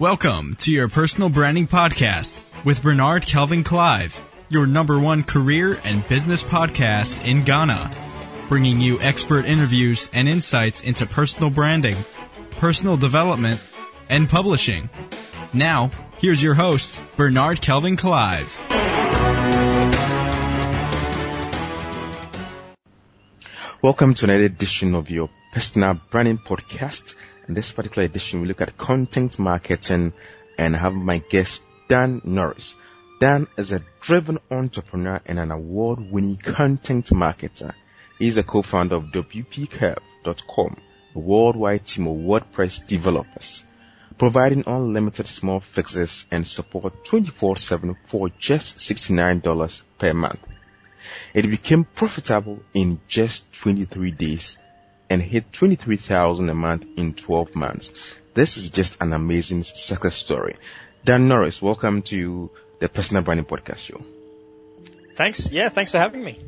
Welcome to your personal branding podcast with Bernard Kelvin Clive, your number one career and business podcast in Ghana, bringing you expert interviews and insights into personal branding, personal development, and publishing. Now, here's your host, Bernard Kelvin Clive. Welcome to another edition of your personal branding podcast. In this particular edition, we look at content marketing and have my guest Dan Norris. Dan is a driven entrepreneur and an award-winning content marketer. He's a co-founder of WPCurve.com, a worldwide team of WordPress developers, providing unlimited small fixes and support 24-7 for just $69 per month. It became profitable in just 23 days and hit 23,000 a month in 12 months. This is just an amazing success story. Dan Norris, welcome to the Personal Branding Podcast Show. Thanks. Yeah, thanks for having me.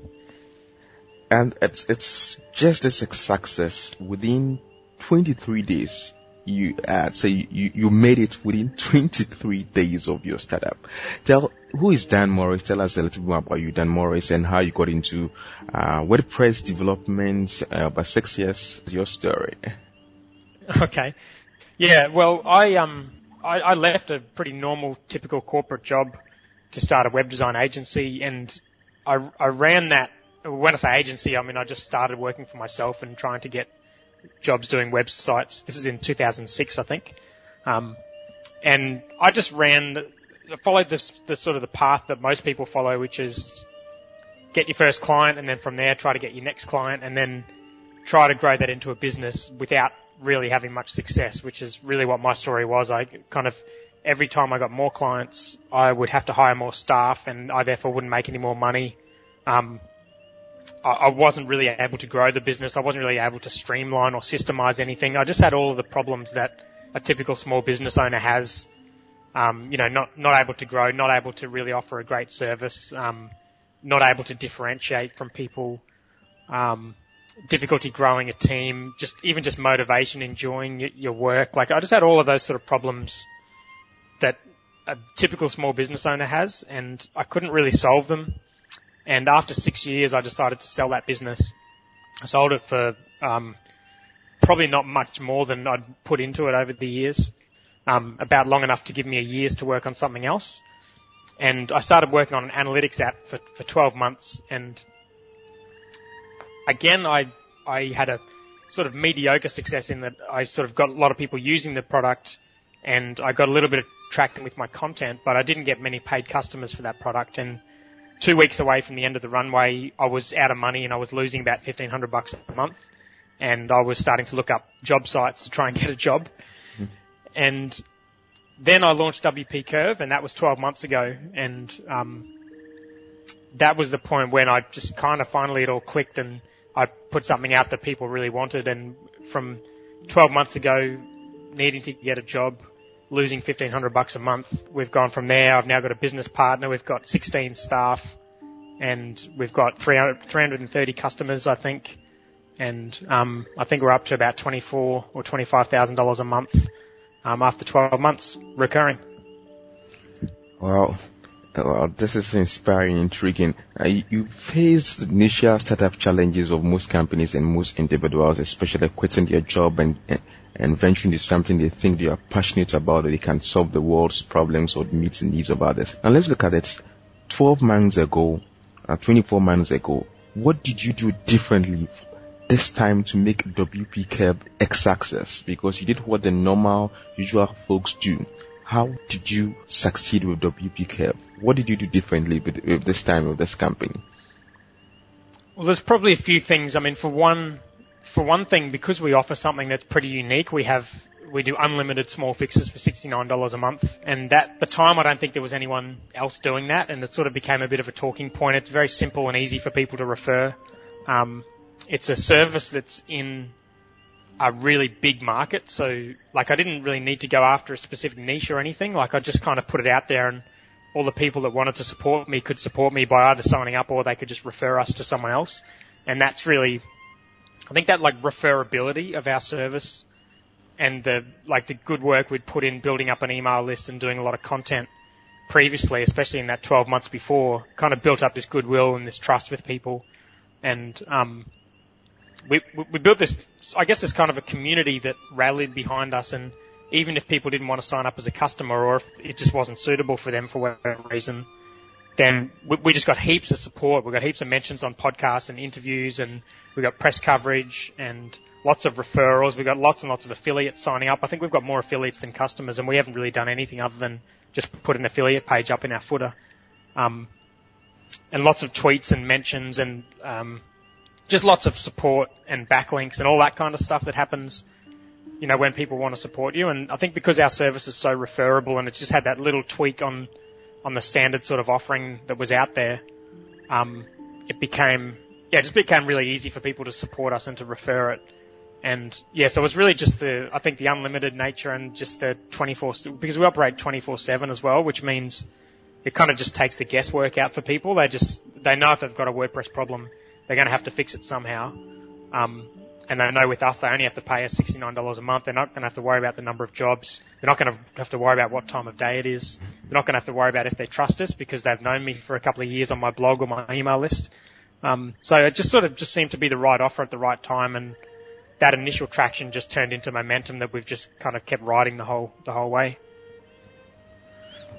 And it's, it's just a success within 23 days you uh, say you, you made it within 23 days of your startup. Tell who is Dan Norris? Tell us a little bit more about you, Dan Norris, and how you got into uh, WordPress development. Uh, about six years, your story. Okay. Yeah. Well, I um I, I left a pretty normal, typical corporate job to start a web design agency, and I I ran that. When I say agency, I mean I just started working for myself and trying to get jobs doing websites. This is in 2006, I think. Um, and I just ran, followed this, the sort of the path that most people follow, which is get your first client and then from there try to get your next client and then try to grow that into a business without really having much success, which is really what my story was. I kind of, every time I got more clients, I would have to hire more staff and I therefore wouldn't make any more money. Um, I wasn't really able to grow the business. I wasn't really able to streamline or systemize anything. I just had all of the problems that a typical small business owner has. Um, you know, not not able to grow, not able to really offer a great service, um, not able to differentiate from people, um, difficulty growing a team, just even just motivation, enjoying your work. Like I just had all of those sort of problems that a typical small business owner has, and I couldn't really solve them. And after six years, I decided to sell that business. I sold it for um, probably not much more than I'd put into it over the years, um, about long enough to give me a years to work on something else. And I started working on an analytics app for, for 12 months. And again, I I had a sort of mediocre success in that I sort of got a lot of people using the product, and I got a little bit of traction with my content, but I didn't get many paid customers for that product. And two weeks away from the end of the runway, I was out of money and I was losing about fifteen hundred bucks a month, and I was starting to look up job sites to try and get a job, mm-hmm. and then I launched WP Curve, and that was twelve months ago, and um, that was the point when I just kind of finally it all clicked, and I put something out that people really wanted, and from twelve months ago, needing to get a job losing 1500 bucks a month. We've gone from there. I've now got a business partner. We've got 16 staff and we've got 300, 330 customers, I think. And, um, I think we're up to about 24 or $25,000 a month, um, after 12 months recurring. Wow. Well, this is inspiring, intriguing. Uh, you faced the initial startup challenges of most companies and most individuals, especially quitting their job and and venturing into something they think they are passionate about, that they can solve the world's problems or meet the needs of others. And let's look at it. 12 months ago, uh, 24 months ago, what did you do differently this time to make WP Curve a success? Because you did what the normal, usual folks do. How did you succeed with WP Curve? What did you do differently with, with this time with this company? Well, there's probably a few things. I mean, for one, for one thing, because we offer something that's pretty unique, we have we do unlimited small fixes for $69 a month. And at the time, I don't think there was anyone else doing that. And it sort of became a bit of a talking point. It's very simple and easy for people to refer. Um, it's a service that's in a really big market. So, like, I didn't really need to go after a specific niche or anything. Like, I just kind of put it out there and all the people that wanted to support me could support me by either signing up or they could just refer us to someone else. And that's really I think that like referability of our service and the like the good work we'd put in building up an email list and doing a lot of content previously, especially in that 12 months before, kind of built up this goodwill and this trust with people. And um, we, we built this, I guess, this kind of a community that rallied behind us. And even if people didn't want to sign up as a customer, or if it just wasn't suitable for them for whatever reason, then we, we just got heaps of support. We got heaps of mentions on podcasts and interviews, and we got press coverage and lots of referrals. We've got lots and lots of affiliates signing up. I think we've got more affiliates than customers, and we haven't really done anything other than just put an affiliate page up in our footer. Um, and lots of tweets and mentions and um, just lots of support and backlinks and all that kind of stuff that happens, you know, when people want to support you. And I think because our service is so referable and it's just had that little tweak on on the standard sort of offering that was out there, um, it became yeah, it just became really easy for people to support us and to refer it. And yeah, so it was really just the, I think the unlimited nature and just the 24, because we operate 24-7 as well, which means it kind of just takes the guesswork out for people. They just, they know if they've got a WordPress problem, they're going to have to fix it somehow. Um, and they know with us they only have to pay us $69 a month. They're not going to have to worry about the number of jobs. They're not going to have to worry about what time of day it is. They're not going to have to worry about if they trust us because they've known me for a couple of years on my blog or my email list. Um, so it just sort of just seemed to be the right offer at the right time and that initial traction just turned into momentum that we've just kind of kept riding the whole the whole way.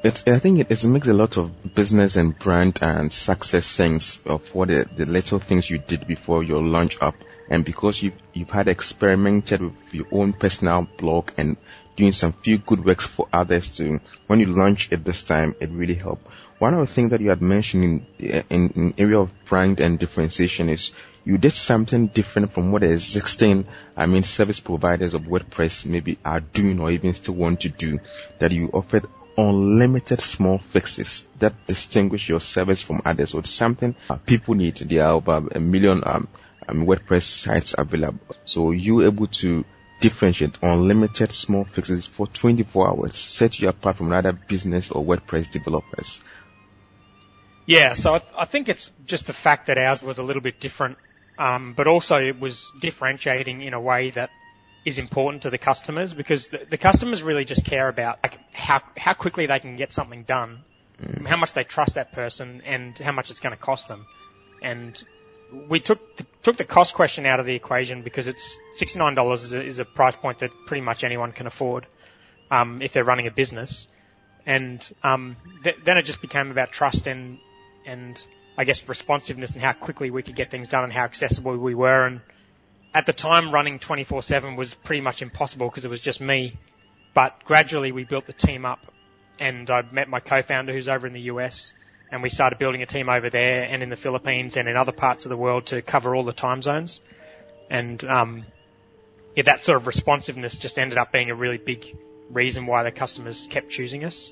It, I think it, it makes a lot of business and brand and success sense of what the, the little things you did before your launch up, and because you you've had experimented with your own personal blog and doing some few good works for others to when you launch it this time, it really helped. One of the things that you had mentioned in, in, in area of brand and differentiation is you did something different from what existing, I mean, service providers of WordPress maybe are doing or even still want to do, that you offered unlimited small fixes that distinguish your service from others. So it's something people need. There are over a million um, um, WordPress sites available. So you're able to differentiate unlimited small fixes for 24 hours, set you apart from other business or WordPress developers. Yeah, so I, I think it's just the fact that ours was a little bit different um, but also it was differentiating in a way that is important to the customers because the, the customers really just care about like, how how quickly they can get something done, mm. how much they trust that person, and how much it's going to cost them. And we took the, took the cost question out of the equation because it's sixty nine dollars is, is, a price point that pretty much anyone can afford um, if they're running a business. And um, th- then it just became about trust and and I guess, responsiveness and how quickly we could get things done and how accessible we were. And at the time, running 24/7 was pretty much impossible because it was just me. But gradually, we built the team up, and I met my co-founder who's over in the US, and we started building a team over there and in the Philippines and in other parts of the world to cover all the time zones. And um, yeah, that sort of responsiveness just ended up being a really big reason why the customers kept choosing us.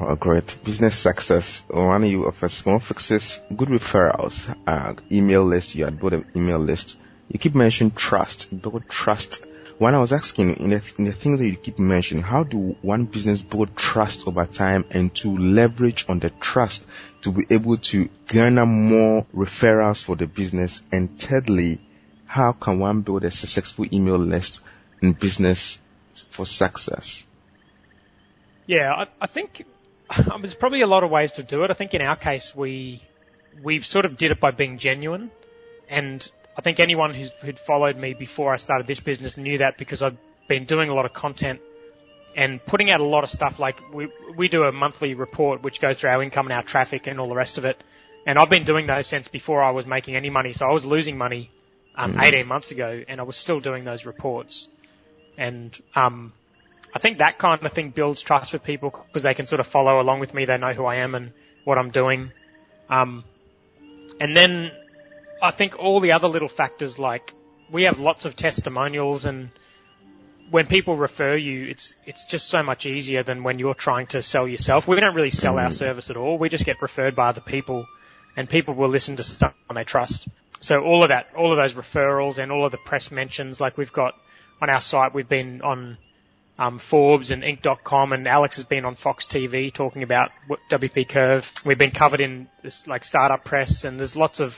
Oh, great. Business success. One, you offer small fixes, good referrals, uh, email list. You had built an email list. You keep mentioning trust, build trust. When I was asking in the, in the things that you keep mentioning, how do one business build trust over time and to leverage on the trust to be able to garner more referrals for the business? And thirdly, how can one build a successful email list in business for success? Yeah, I, I think um, there's probably a lot of ways to do it. I think in our case, we we sort of did it by being genuine, and I think anyone who's, who'd followed me before I started this business knew that because I've been doing a lot of content and putting out a lot of stuff. Like we we do a monthly report which goes through our income and our traffic and all the rest of it. And I've been doing those since before I was making any money. So I was losing money um, mm. 18 months ago, and I was still doing those reports. And um, I think that kind of thing builds trust with people because they can sort of follow along with me. They know who I am and what I'm doing. Um, and then I think all the other little factors like we have lots of testimonials and when people refer you, it's it's just so much easier than when you're trying to sell yourself. We don't really sell our mm. service at all. We just get referred by other people, and people will listen to stuff on they trust. So all of that, all of those referrals and all of the press mentions, like we've got on our site, we've been on um, Forbes and Inc.com, and Alex has been on Fox TV talking about WP Curve. We've been covered in this like startup press, and there's lots of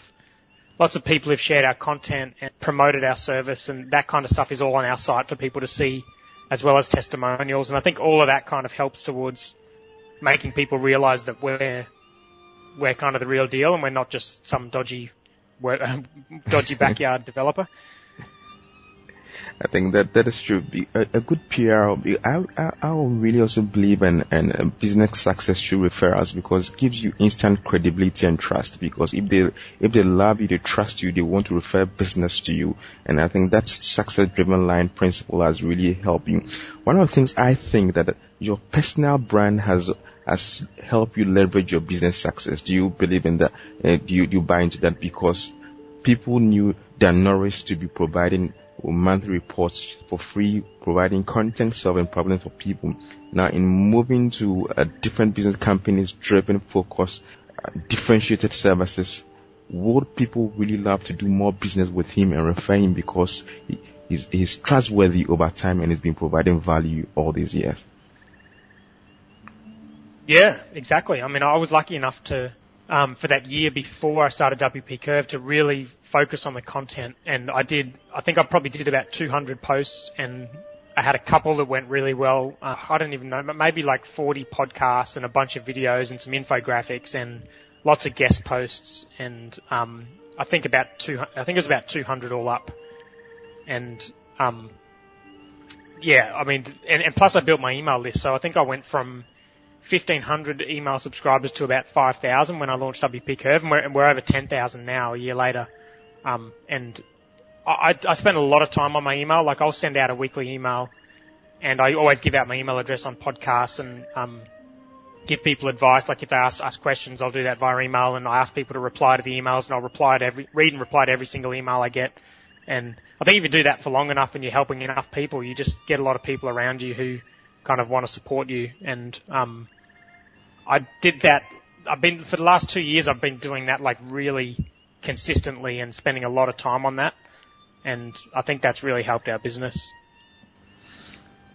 lots of people have shared our content and promoted our service and that kind of stuff is all on our site for people to see as well as testimonials. And I think all of that kind of helps towards making people realize that we're, we're kind of the real deal and we're not just some dodgy, dodgy backyard developer. I think that that is true. A, a good PR, I, I, I really also believe in, in business success should referrals because it gives you instant credibility and trust. Because if they if they love you, they trust you, they want to refer business to you. And I think that success-driven line principle has really helped you. One of the things I think that your personal brand has has helped you leverage your business success. Do you believe in that? Uh, do you do you buy into that because people knew Dan Norris to be providing monthly reports for free, providing content, solving problems for people. Now, in moving to a different business companies driven focus, uh, differentiated services, would people really love to do more business with him and refer him because he, he's, he's trustworthy over time and he's been providing value all these years? Yeah, exactly. I mean, I was lucky enough to um, for that year before I started WP Curve to really focus on the content. And I did, I think I probably did about 200 posts and I had a couple that went really well. Uh, I don't even know, but maybe like 40 podcasts and a bunch of videos and some infographics and lots of guest posts. And, um, I think about two, I think it was about 200 all up. And, um, yeah, I mean, and, and plus I built my email list. So I think I went from 1,500 email subscribers to about 5,000 when I launched WP Curve, and we're, and we're over 10,000 now a year later. Um, and I, I spend a lot of time on my email. Like I'll send out a weekly email, and I always give out my email address on podcasts and um, give people advice. Like if they ask questions, I'll do that via email, and I ask people to reply to the emails, and I'll reply to every read and reply to every single email I get. And I think if you do that for long enough and you're helping enough people, you just get a lot of people around you who kind of want to support you. And um, I did that. I've been for the last two years. I've been doing that like really consistently and spending a lot of time on that. And I think that's really helped our business.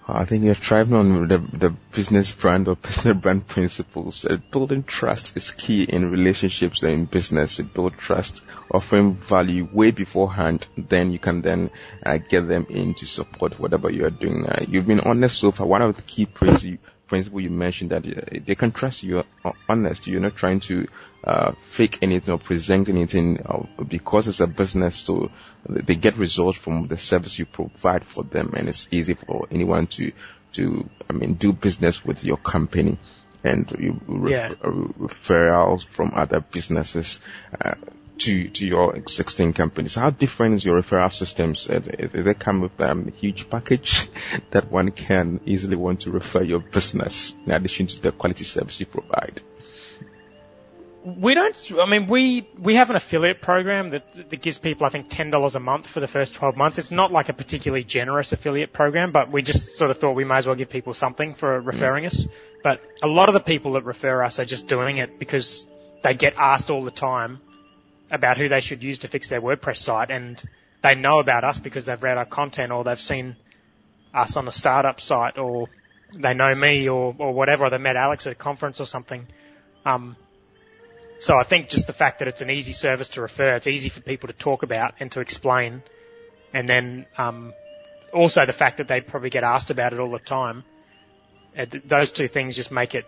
I think you're thriving on the, the business brand or personal brand principles. Uh, building trust is key in relationships and in business. It build trust, offering value way beforehand, then you can then uh, get them in to support whatever you are doing. Uh, you've been honest so far. One of the key praise you, principle you mentioned that uh, they can trust you are honest. You're not trying to uh, fake anything or present anything uh, because it's a business. So they get results from the service you provide for them, and it's easy for anyone to to I mean do business with your company and you yeah. referrals from other businesses. Uh, to to your existing companies? How different is your referral systems? Do they come with um, a huge package that one can easily want to refer your business in addition to the quality service you provide? We don't. I mean, we we have an affiliate program that that gives people, I think, ten dollars a month for the first twelve months. It's not like a particularly generous affiliate program, but we just sort of thought we might as well give people something for referring mm. us. But a lot of the people that refer us are just doing it because they get asked all the time about who they should use to fix their WordPress site and they know about us because they've read our content or they've seen us on a startup site or they know me or, or whatever, or they met Alex at a conference or something. Um, so I think just the fact that it's an easy service to refer, it's easy for people to talk about and to explain, and then um, also the fact that they probably get asked about it all the time. Uh, those two things just make it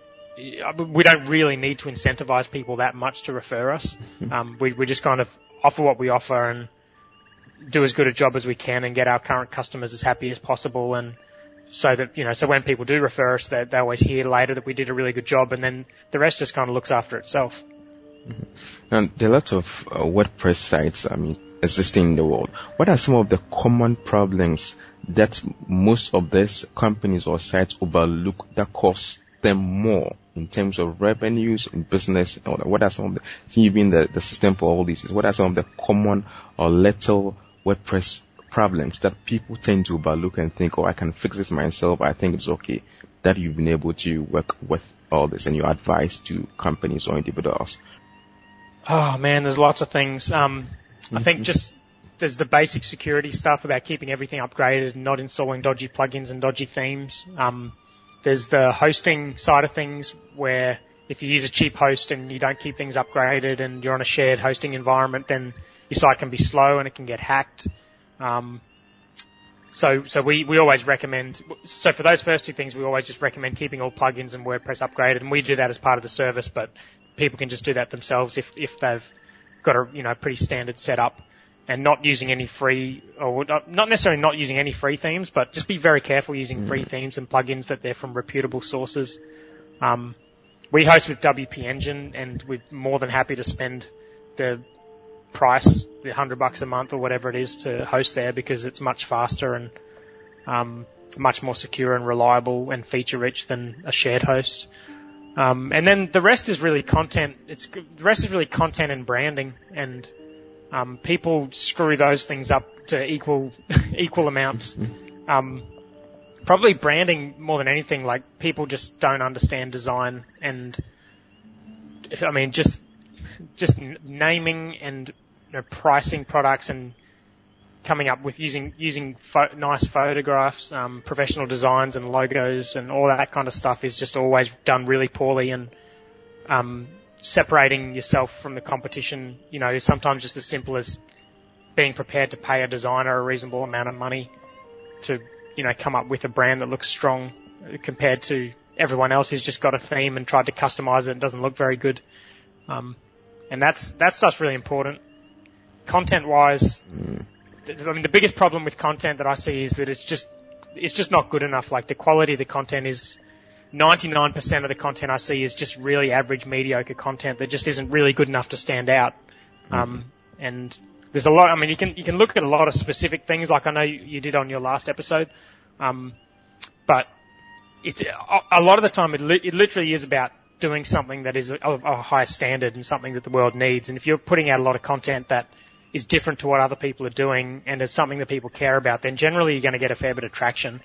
we don't really need to incentivize people that much to refer us. Mm-hmm. Um, we, we just kind of offer what we offer and do as good a job as we can and get our current customers as happy as possible and so that, you know, so when people do refer us, they, they always hear later that we did a really good job and then the rest just kind of looks after itself. Mm-hmm. Now, there are lots of uh, WordPress sites, I mean, existing in the world. What are some of the common problems that most of these companies or sites overlook that cause them more in terms of revenues in business? What are some of the, you've been the, the system for all these, what are some of the common or little WordPress problems that people tend to overlook and think, oh, I can fix this myself. I think it's okay that you've been able to work with all this and your advice to companies or individuals? Oh man, there's lots of things. Um, mm-hmm. I think mm-hmm. just there's the basic security stuff about keeping everything upgraded and not installing dodgy plugins and dodgy themes. Um, there's the hosting side of things where if you use a cheap host and you don't keep things upgraded and you're on a shared hosting environment, then your site can be slow and it can get hacked. Um, so, so we, we always recommend, so for those first two things, we always just recommend keeping all plugins and WordPress upgraded, and we do that as part of the service, but people can just do that themselves if, if they've got a, you know, pretty standard setup and not using any free, or not necessarily not using any free themes, but just be very careful using free mm. themes and plugins that they're from reputable sources. Um, we host with WP Engine and we're more than happy to spend the price, the hundred bucks a month or whatever it is to host there because it's much faster and um, much more secure and reliable and feature rich than a shared host. Um, and then the rest is really content. It's the rest is really content and branding, and um, people screw those things up to equal equal amounts. Um, probably branding more than anything. Like people just don't understand design, and I mean just just naming and you know, pricing products and coming up with using using fo- nice photographs, um, professional designs and logos and all that kind of stuff is just always done really poorly and um, separating yourself from the competition, you know, is sometimes just as simple as being prepared to pay a designer a reasonable amount of money to, you know, come up with a brand that looks strong compared to everyone else who's just got a theme and tried to customize it and doesn't look very good. Um, and that's that's stuff's really important. Content wise. I mean the biggest problem with content that I see is that it's just it's just not good enough. Like the quality of the content is 99% of the content I see is just really average, mediocre content that just isn't really good enough to stand out. Mm-hmm. Um, and there's a lot. I mean, you can you can look at a lot of specific things, like I know you, you did on your last episode. Um, but it, a, a lot of the time, it, li- it literally is about doing something that is of a high standard and something that the world needs. And if you're putting out a lot of content that is different to what other people are doing and it's something that people care about, then generally you're going to get a fair bit of traction.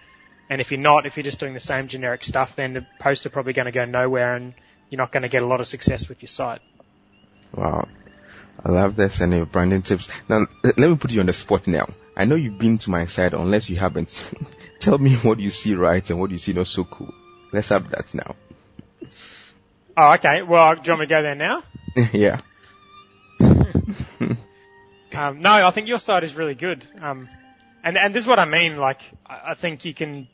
And if you're not, if you're just doing the same generic stuff, then the posts are probably going to go nowhere and you're not going to get a lot of success with your site. Wow. I love this and your branding tips. Now, let me put you on the spot now. I know you've been to my site unless you haven't. Tell me what you see right and what you see not so cool. Let's have that now. Oh, okay. Well, do you want me to go there now? yeah. um, no, I think your site is really good. Um, and and this is what I mean. Like, I think you can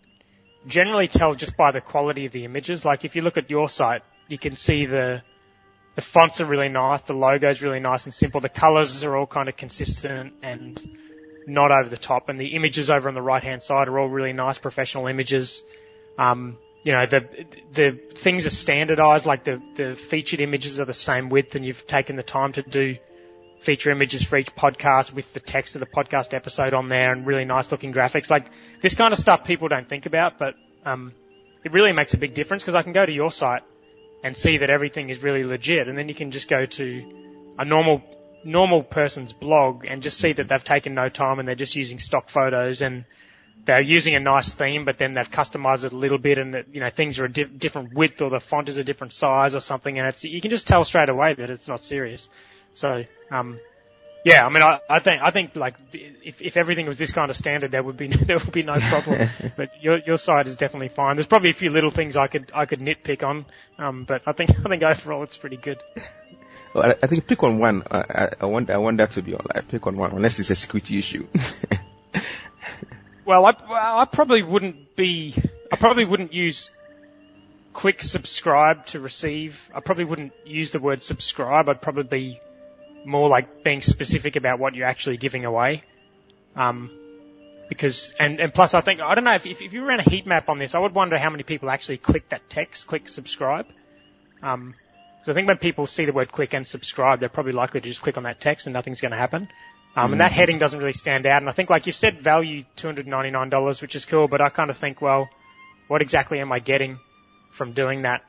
generally tell just by the quality of the images. Like, if you look at your site, you can see the the fonts are really nice, the logo's really nice and simple, the colors are all kind of consistent and not over the top, and the images over on the right hand side are all really nice professional images. Um, you know, the the things are standardized, like the the featured images are the same width, and you've taken the time to do feature images for each podcast with the text of the podcast episode on there and really nice looking graphics. Like this kind of stuff people don't think about, but um, it really makes a big difference because I can go to your site and see that everything is really legit, and then you can just go to a normal normal person's blog and just see that they've taken no time and they're just using stock photos and they're using a nice theme, but then they've customized it a little bit, and that, you know things are a di- different width or the font is a different size or something, and it's you can just tell straight away that it's not serious. So, um, yeah, I mean, I, I think I think like if if everything was this kind of standard, there would be there would be no problem. but your your site is definitely fine. There's probably a few little things I could I could nitpick on, um, but I think I think overall it's pretty good. Well, I, I think pick on one. I, I want I want that to be on live. Pick on one, unless it's a security issue. well, I I probably wouldn't be. I probably wouldn't use click subscribe to receive. I probably wouldn't use the word subscribe. I'd probably be more like being specific about what you're actually giving away. Um, because and and plus I think I don't know if if, if you ran a heat map on this, I would wonder how many people actually click that text, click subscribe. Um, so I think when people see the word click and subscribe, they're probably likely to just click on that text and nothing's going to happen. Um, mm-hmm. and that heading doesn't really stand out. And I think like you said, value $299, which is cool, but I kind of think, well, what exactly am I getting from doing that?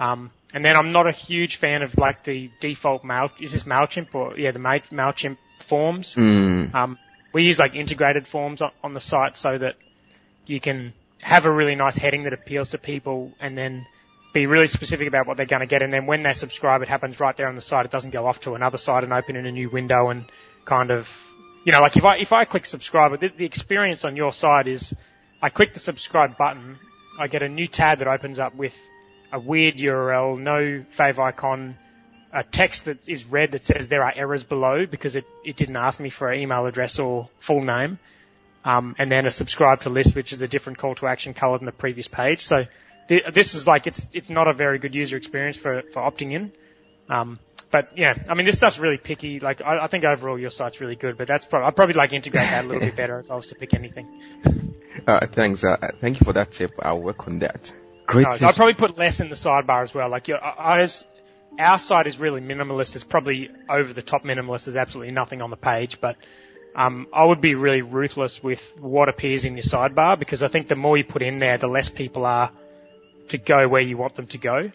Um, and then I'm not a huge fan of like the default mail. Is this Mailchimp or yeah the Mailchimp forms? Mm. Um, we use like integrated forms on, on the site so that you can have a really nice heading that appeals to people, and then be really specific about what they're going to get. And then when they subscribe, it happens right there on the site. It doesn't go off to another site and open in a new window and kind of, you know, like if I if I click subscribe, the, the experience on your site is I click the subscribe button, I get a new tab that opens up with a weird URL, no fav icon, a text that is red that says there are errors below because it, it didn't ask me for an email address or full name. Um, and then a subscribe to list, which is a different call to action color than the previous page. So th- this is like, it's, it's not a very good user experience for, for opting in. Um, but yeah, I mean, this stuff's really picky. Like, I, I think overall your site's really good, but that's probably, I'd probably like integrate that a little bit better if I was to pick anything. Uh, thanks. Uh, thank you for that tip. I'll work on that. Great. No, I'd probably put less in the sidebar as well. Like, your, ours, our site is really minimalist. It's probably over the top minimalist. There's absolutely nothing on the page, but um, I would be really ruthless with what appears in your sidebar because I think the more you put in there, the less people are to go where you want them to go.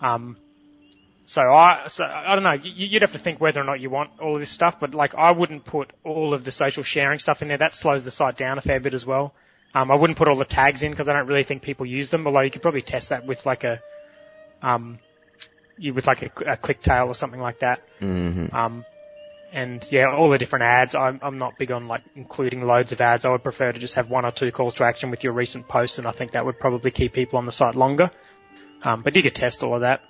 Um, so I, so I don't know. You'd have to think whether or not you want all of this stuff, but like I wouldn't put all of the social sharing stuff in there. That slows the site down a fair bit as well. Um, I wouldn't put all the tags in because I don't really think people use them. Although you could probably test that with like a, um, you with like a, a ClickTale or something like that. Mm-hmm. Um, and yeah, all the different ads. I'm, I'm not big on like including loads of ads. I would prefer to just have one or two calls to action with your recent posts, and I think that would probably keep people on the site longer. Um, but you could test all of that.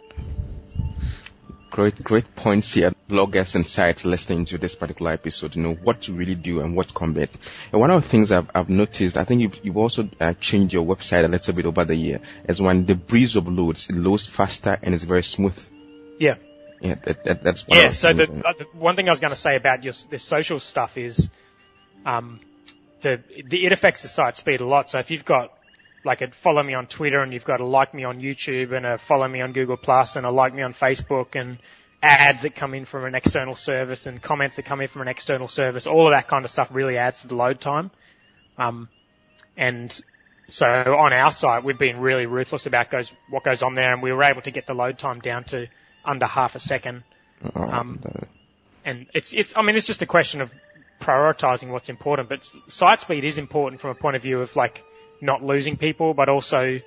Great, great points here. Bloggers and sites listening to this particular episode, you know what to really do and what to combat. And one of the things I've, I've noticed, I think you've, you've also uh, changed your website a little bit over the year, is when the breeze of loads, it loads faster and it's very smooth. Yeah. Yeah, that, that, that's one yeah. So the, uh, the, one thing I was going to say about your the social stuff is, um, the, the it affects the site speed a lot. So if you've got like a follow me on Twitter and you've got a like me on YouTube and a follow me on Google Plus and a like me on Facebook and ads that come in from an external service and comments that come in from an external service, all of that kind of stuff really adds to the load time. Um, and so on our site, we've been really ruthless about goes, what goes on there and we were able to get the load time down to under half a second. Oh, um, and it's, it's, I mean, it's just a question of prioritizing what's important, but site speed is important from a point of view of like not losing people, but also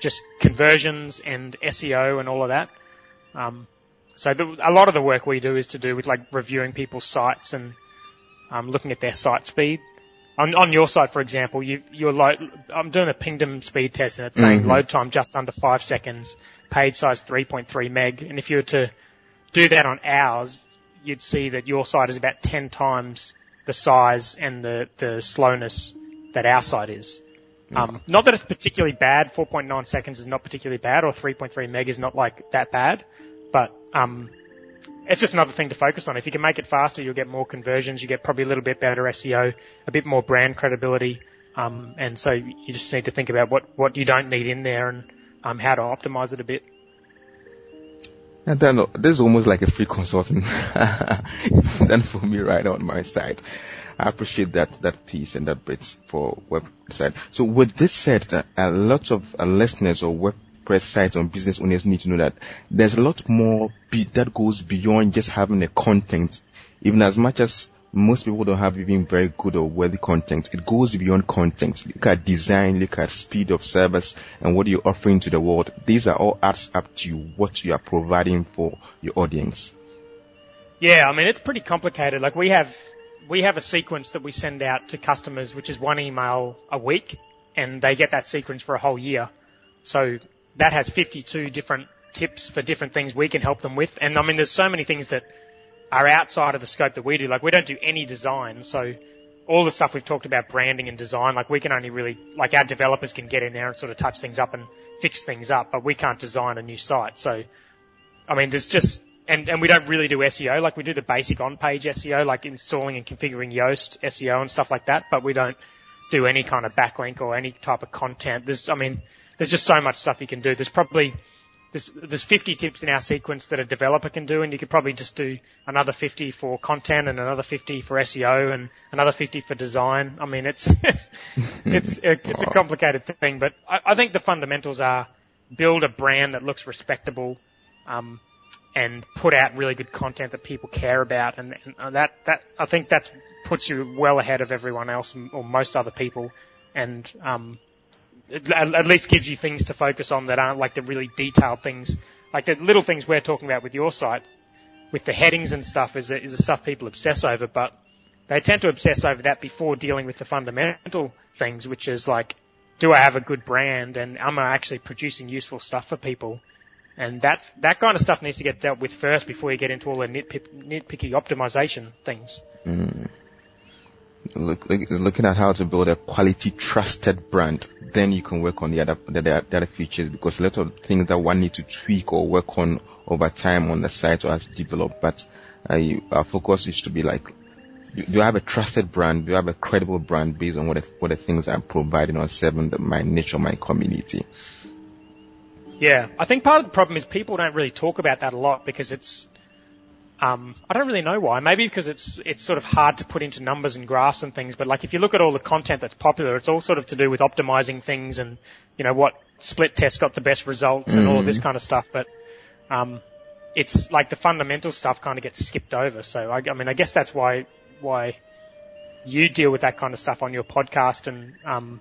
just conversions and SEO and all of that. Um, so the, a lot of the work we do is to do with like reviewing people's sites and um, looking at their site speed. On, on your site, for example, you, you're lo- I'm doing a pingdom speed test and it's saying mm-hmm. load time just under five seconds, page size 3.3 meg. And if you were to do that on ours, you'd see that your site is about 10 times the size and the, the slowness that our site is. Um, not that it's particularly bad. 4.9 seconds is not particularly bad, or 3.3 meg is not like that bad, but um, it's just another thing to focus on. If you can make it faster, you'll get more conversions. You get probably a little bit better SEO, a bit more brand credibility, um, and so you just need to think about what what you don't need in there and um, how to optimize it a bit. And then this is almost like a free consulting then for me right on my side. I appreciate that that piece and that bit for website. So with this said, uh, a lot of uh, listeners or WordPress sites and business owners need to know that there's a lot more be- that goes beyond just having a content. Even as much as most people don't have even very good or worthy content. It goes beyond content. Look at design, look at speed of service and what you're offering to the world. These are all adds up to what you are providing for your audience. Yeah, I mean, it's pretty complicated. Like we have we have a sequence that we send out to customers, which is one email a week, and they get that sequence for a whole year. So that has 52 different tips for different things we can help them with. And I mean, there's so many things that are outside of the scope that we do. Like we don't do any design, so all the stuff we've talked about branding and design, like we can only really, like our developers can get in there and sort of touch things up and fix things up, but we can't design a new site. So, I mean, there's just and, and we don't really do SEO, like we do the basic on-page SEO, like installing and configuring Yoast SEO and stuff like that, but we don't do any kind of backlink or any type of content. There's, I mean, there's just so much stuff you can do. There's probably, there's, there's 50 tips in our sequence that a developer can do and you could probably just do another 50 for content and another 50 for SEO and another 50 for design. I mean, it's, it's, it's, it's a complicated thing, but I, I think the fundamentals are build a brand that looks respectable, um, and put out really good content that people care about, and, and that that I think that puts you well ahead of everyone else or most other people, and um, at least gives you things to focus on that aren't like the really detailed things, like the little things we're talking about with your site, with the headings and stuff is is the stuff people obsess over, but they tend to obsess over that before dealing with the fundamental things, which is like, do I have a good brand and am I actually producing useful stuff for people? And that's, that kind of stuff needs to get dealt with first before you get into all the nitpick, nitpicky optimization things. Mm. Look, look, looking at how to build a quality, trusted brand, then you can work on the other, the, the, other features because a lot of things that one need to tweak or work on over time on the site or as developed. But uh, you, our focus is to be like, do, do I have a trusted brand? Do I have a credible brand based on what the, what the things I'm providing or serving the, my niche or my community? Yeah, I think part of the problem is people don't really talk about that a lot because it's, um, I don't really know why. Maybe because it's it's sort of hard to put into numbers and graphs and things. But like if you look at all the content that's popular, it's all sort of to do with optimizing things and you know what split test got the best results and all of this kind of stuff. But um, it's like the fundamental stuff kind of gets skipped over. So I, I mean, I guess that's why why you deal with that kind of stuff on your podcast and um,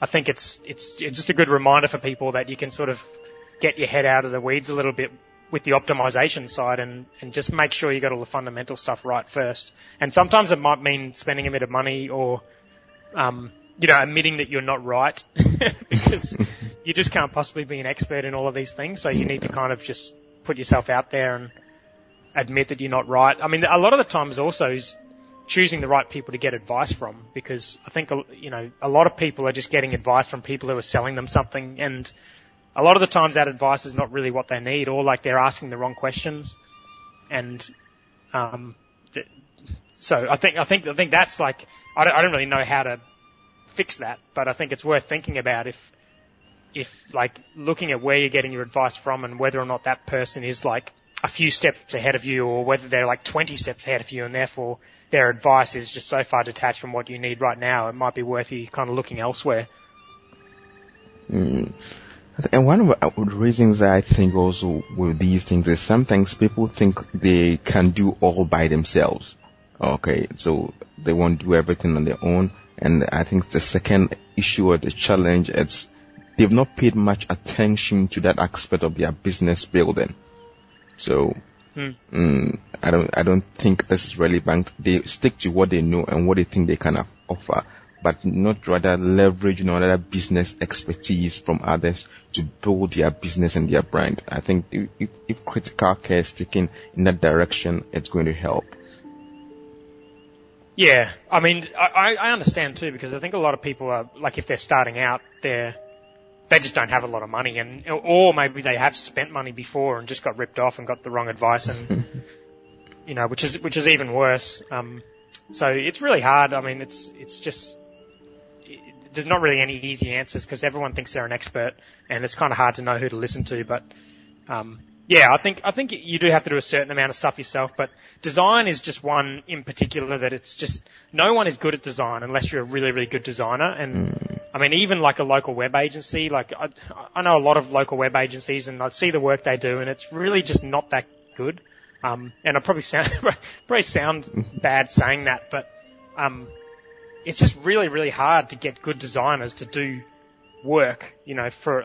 I think it's, it's it's just a good reminder for people that you can sort of get your head out of the weeds a little bit with the optimization side and, and just make sure you got all the fundamental stuff right first. And sometimes it might mean spending a bit of money or, um, you know, admitting that you're not right because you just can't possibly be an expert in all of these things. So you need to kind of just put yourself out there and admit that you're not right. I mean, a lot of the times also is choosing the right people to get advice from because I think, you know, a lot of people are just getting advice from people who are selling them something and a lot of the times that advice is not really what they need or like they're asking the wrong questions. And, um, th- so I think, I think, I think that's like, I don't, I don't really know how to fix that, but I think it's worth thinking about if, if like looking at where you're getting your advice from and whether or not that person is like a few steps ahead of you or whether they're like 20 steps ahead of you and therefore their advice is just so far detached from what you need right now, it might be worth you kind of looking elsewhere. Mm. And one of the reasons I think also with these things is sometimes people think they can do all by themselves. Okay, so they won't do everything on their own. And I think the second issue or the challenge is they've not paid much attention to that aspect of their business building. So, hmm. mm, I don't, I don't think this is relevant. They stick to what they know and what they think they can offer, but not rather leverage, you know, other business expertise from others to build their business and their brand. I think if, if critical care is taken in that direction, it's going to help. Yeah, I mean, I, I understand too because I think a lot of people are like if they're starting out, they're they just don't have a lot of money, and or maybe they have spent money before and just got ripped off and got the wrong advice, and you know, which is which is even worse. Um, so it's really hard. I mean, it's it's just there's not really any easy answers because everyone thinks they're an expert, and it's kind of hard to know who to listen to. But um, yeah, I think I think you do have to do a certain amount of stuff yourself, but design is just one in particular that it's just no one is good at design unless you're a really really good designer. And mm. I mean, even like a local web agency, like I, I know a lot of local web agencies, and I see the work they do, and it's really just not that good. Um, and I probably sound probably sound bad saying that, but um, it's just really really hard to get good designers to do work, you know, for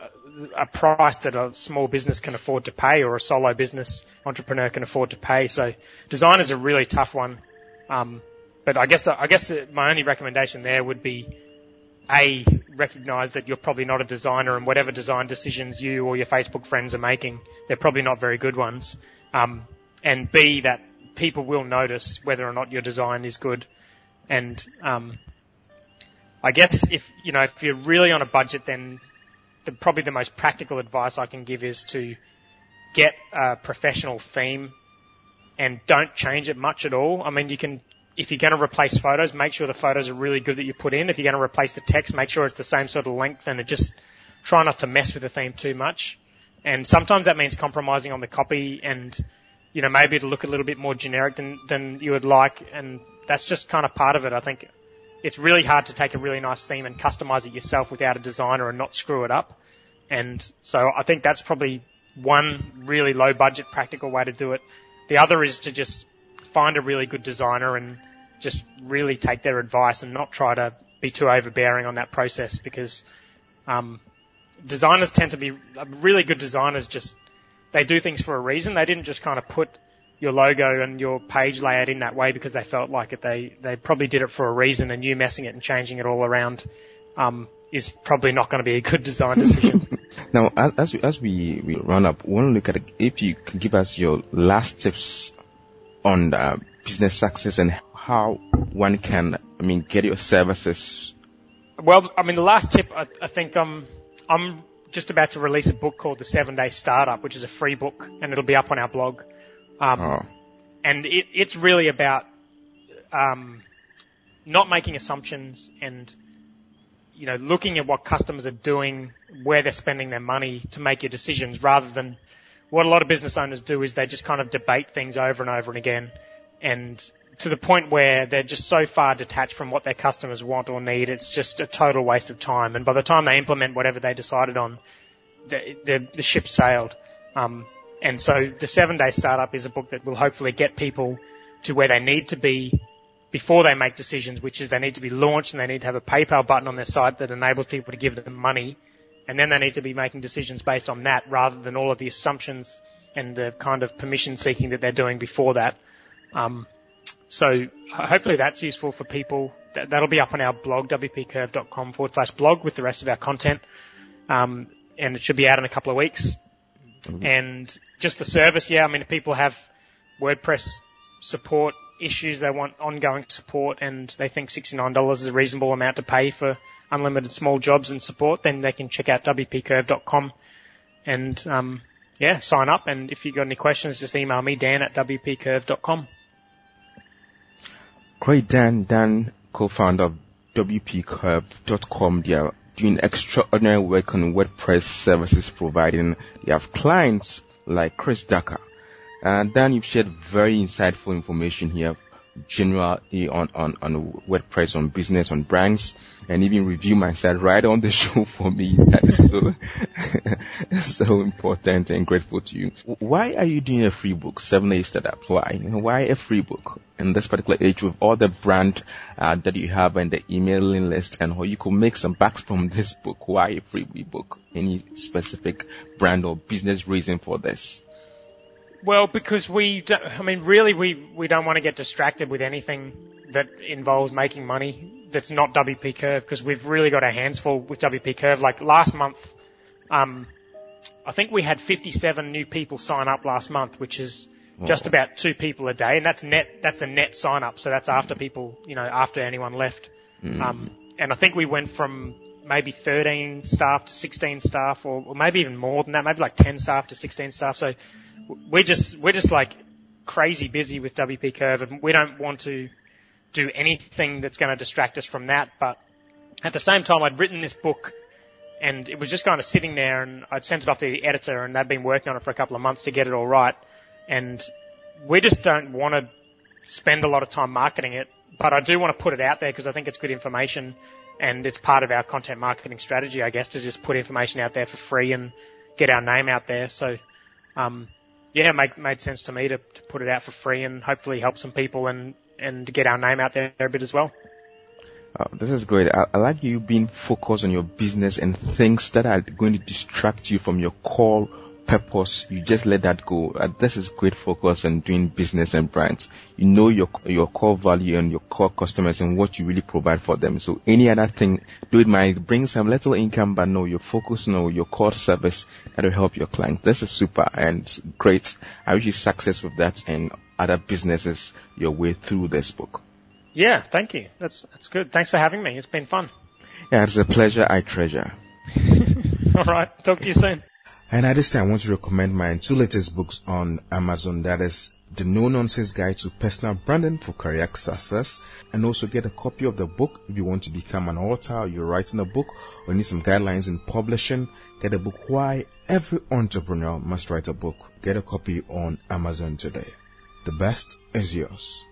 a price that a small business can afford to pay or a solo business entrepreneur can afford to pay. So design is a really tough one. Um, but I guess, I guess my only recommendation there would be a recognize that you're probably not a designer and whatever design decisions you or your Facebook friends are making, they're probably not very good ones. Um, and B that people will notice whether or not your design is good. And um, I guess if you know if you're really on a budget, then the, probably the most practical advice I can give is to get a professional theme and don't change it much at all. I mean, you can, if you're going to replace photos, make sure the photos are really good that you put in. If you're going to replace the text, make sure it's the same sort of length and just try not to mess with the theme too much. And sometimes that means compromising on the copy and, you know, maybe it'll look a little bit more generic than, than you would like. And that's just kind of part of it. I think it's really hard to take a really nice theme and customize it yourself without a designer and not screw it up. And so I think that's probably one really low budget practical way to do it. The other is to just find a really good designer and just really take their advice and not try to be too overbearing on that process because um, designers tend to be really good designers just they do things for a reason. They didn't just kind of put your logo and your page layout in that way because they felt like it. They they probably did it for a reason, and you messing it and changing it all around um, is probably not going to be a good design decision. Now, as, as we, as we, we run up, we want to look at if you can give us your last tips on uh, business success and how one can, I mean, get your services. Well, I mean, the last tip, I, I think I'm, I'm just about to release a book called The Seven Day Startup, which is a free book, and it'll be up on our blog. Um, oh. And it, it's really about um, not making assumptions and you know looking at what customers are doing, where they're spending their money to make your decisions, rather than what a lot of business owners do is they just kind of debate things over and over and again, and to the point where they're just so far detached from what their customers want or need, it's just a total waste of time. And by the time they implement whatever they decided on, the, the, the ship sailed. Um, and so the seven day startup is a book that will hopefully get people to where they need to be before they make decisions, which is they need to be launched and they need to have a PayPal button on their site that enables people to give them money. And then they need to be making decisions based on that rather than all of the assumptions and the kind of permission seeking that they're doing before that. Um, so hopefully that's useful for people. That, will be up on our blog, wpcurve.com forward slash blog with the rest of our content. Um, and it should be out in a couple of weeks. Mm-hmm. And just the service, yeah, I mean, if people have WordPress support issues, they want ongoing support and they think $69 is a reasonable amount to pay for unlimited small jobs and support, then they can check out wpcurve.com and, um, yeah, sign up. And if you've got any questions, just email me, Dan at wpcurve.com. Great, Dan. Dan, co-founder of wpcurve.com. They are doing extraordinary work on WordPress services providing. They have clients like Chris Ducker. And Dan, you've shared very insightful information here generally on, on, on WordPress, on business, on brands, and even review myself right on the show for me. That is so, so important and grateful to you. Why are you doing a free book, Seven Day Startups? Why? Why a free book in this particular age with all the brand uh, that you have and the emailing list and how you could make some bucks from this book? Why a free book? Any specific brand or business reason for this? Well, because we, I mean, really, we we don't want to get distracted with anything that involves making money that's not WP Curve because we've really got our hands full with WP Curve. Like last month, um, I think we had 57 new people sign up last month, which is just about two people a day, and that's net. That's a net sign up, so that's after people, you know, after anyone left. Mm. Um, and I think we went from maybe 13 staff to 16 staff, or, or maybe even more than that, maybe like 10 staff to 16 staff. So we're just we're just like crazy busy with WP Curve, and we don't want to do anything that's going to distract us from that. But at the same time, I'd written this book, and it was just kind of sitting there, and I'd sent it off to the editor, and they'd been working on it for a couple of months to get it all right, and we just don't want to spend a lot of time marketing it. But I do want to put it out there because I think it's good information, and it's part of our content marketing strategy, I guess, to just put information out there for free and get our name out there. So, um, yeah, it made, made sense to me to, to put it out for free and hopefully help some people and, and get our name out there a bit as well. Oh, this is great. I, I, like you being focused on your business and things that are going to distract you from your core purpose, you just let that go. Uh, this is great focus on doing business and brands. You know your your core value and your core customers and what you really provide for them. So any other thing, do it might bring some little income, but no, your focus on your core service that will help your clients. This is super and great. I wish you success with that and other businesses your way through this book. Yeah, thank you. That's that's good. Thanks for having me. It's been fun. Yeah, it's a pleasure. I treasure. All right. Talk to you soon. And at this time, I want to recommend my two latest books on Amazon. That is The No Nonsense Guide to Personal Branding for Career Success. And also get a copy of the book if you want to become an author or you're writing a book or need some guidelines in publishing. Get a book Why Every Entrepreneur Must Write a Book. Get a copy on Amazon today. The best is yours.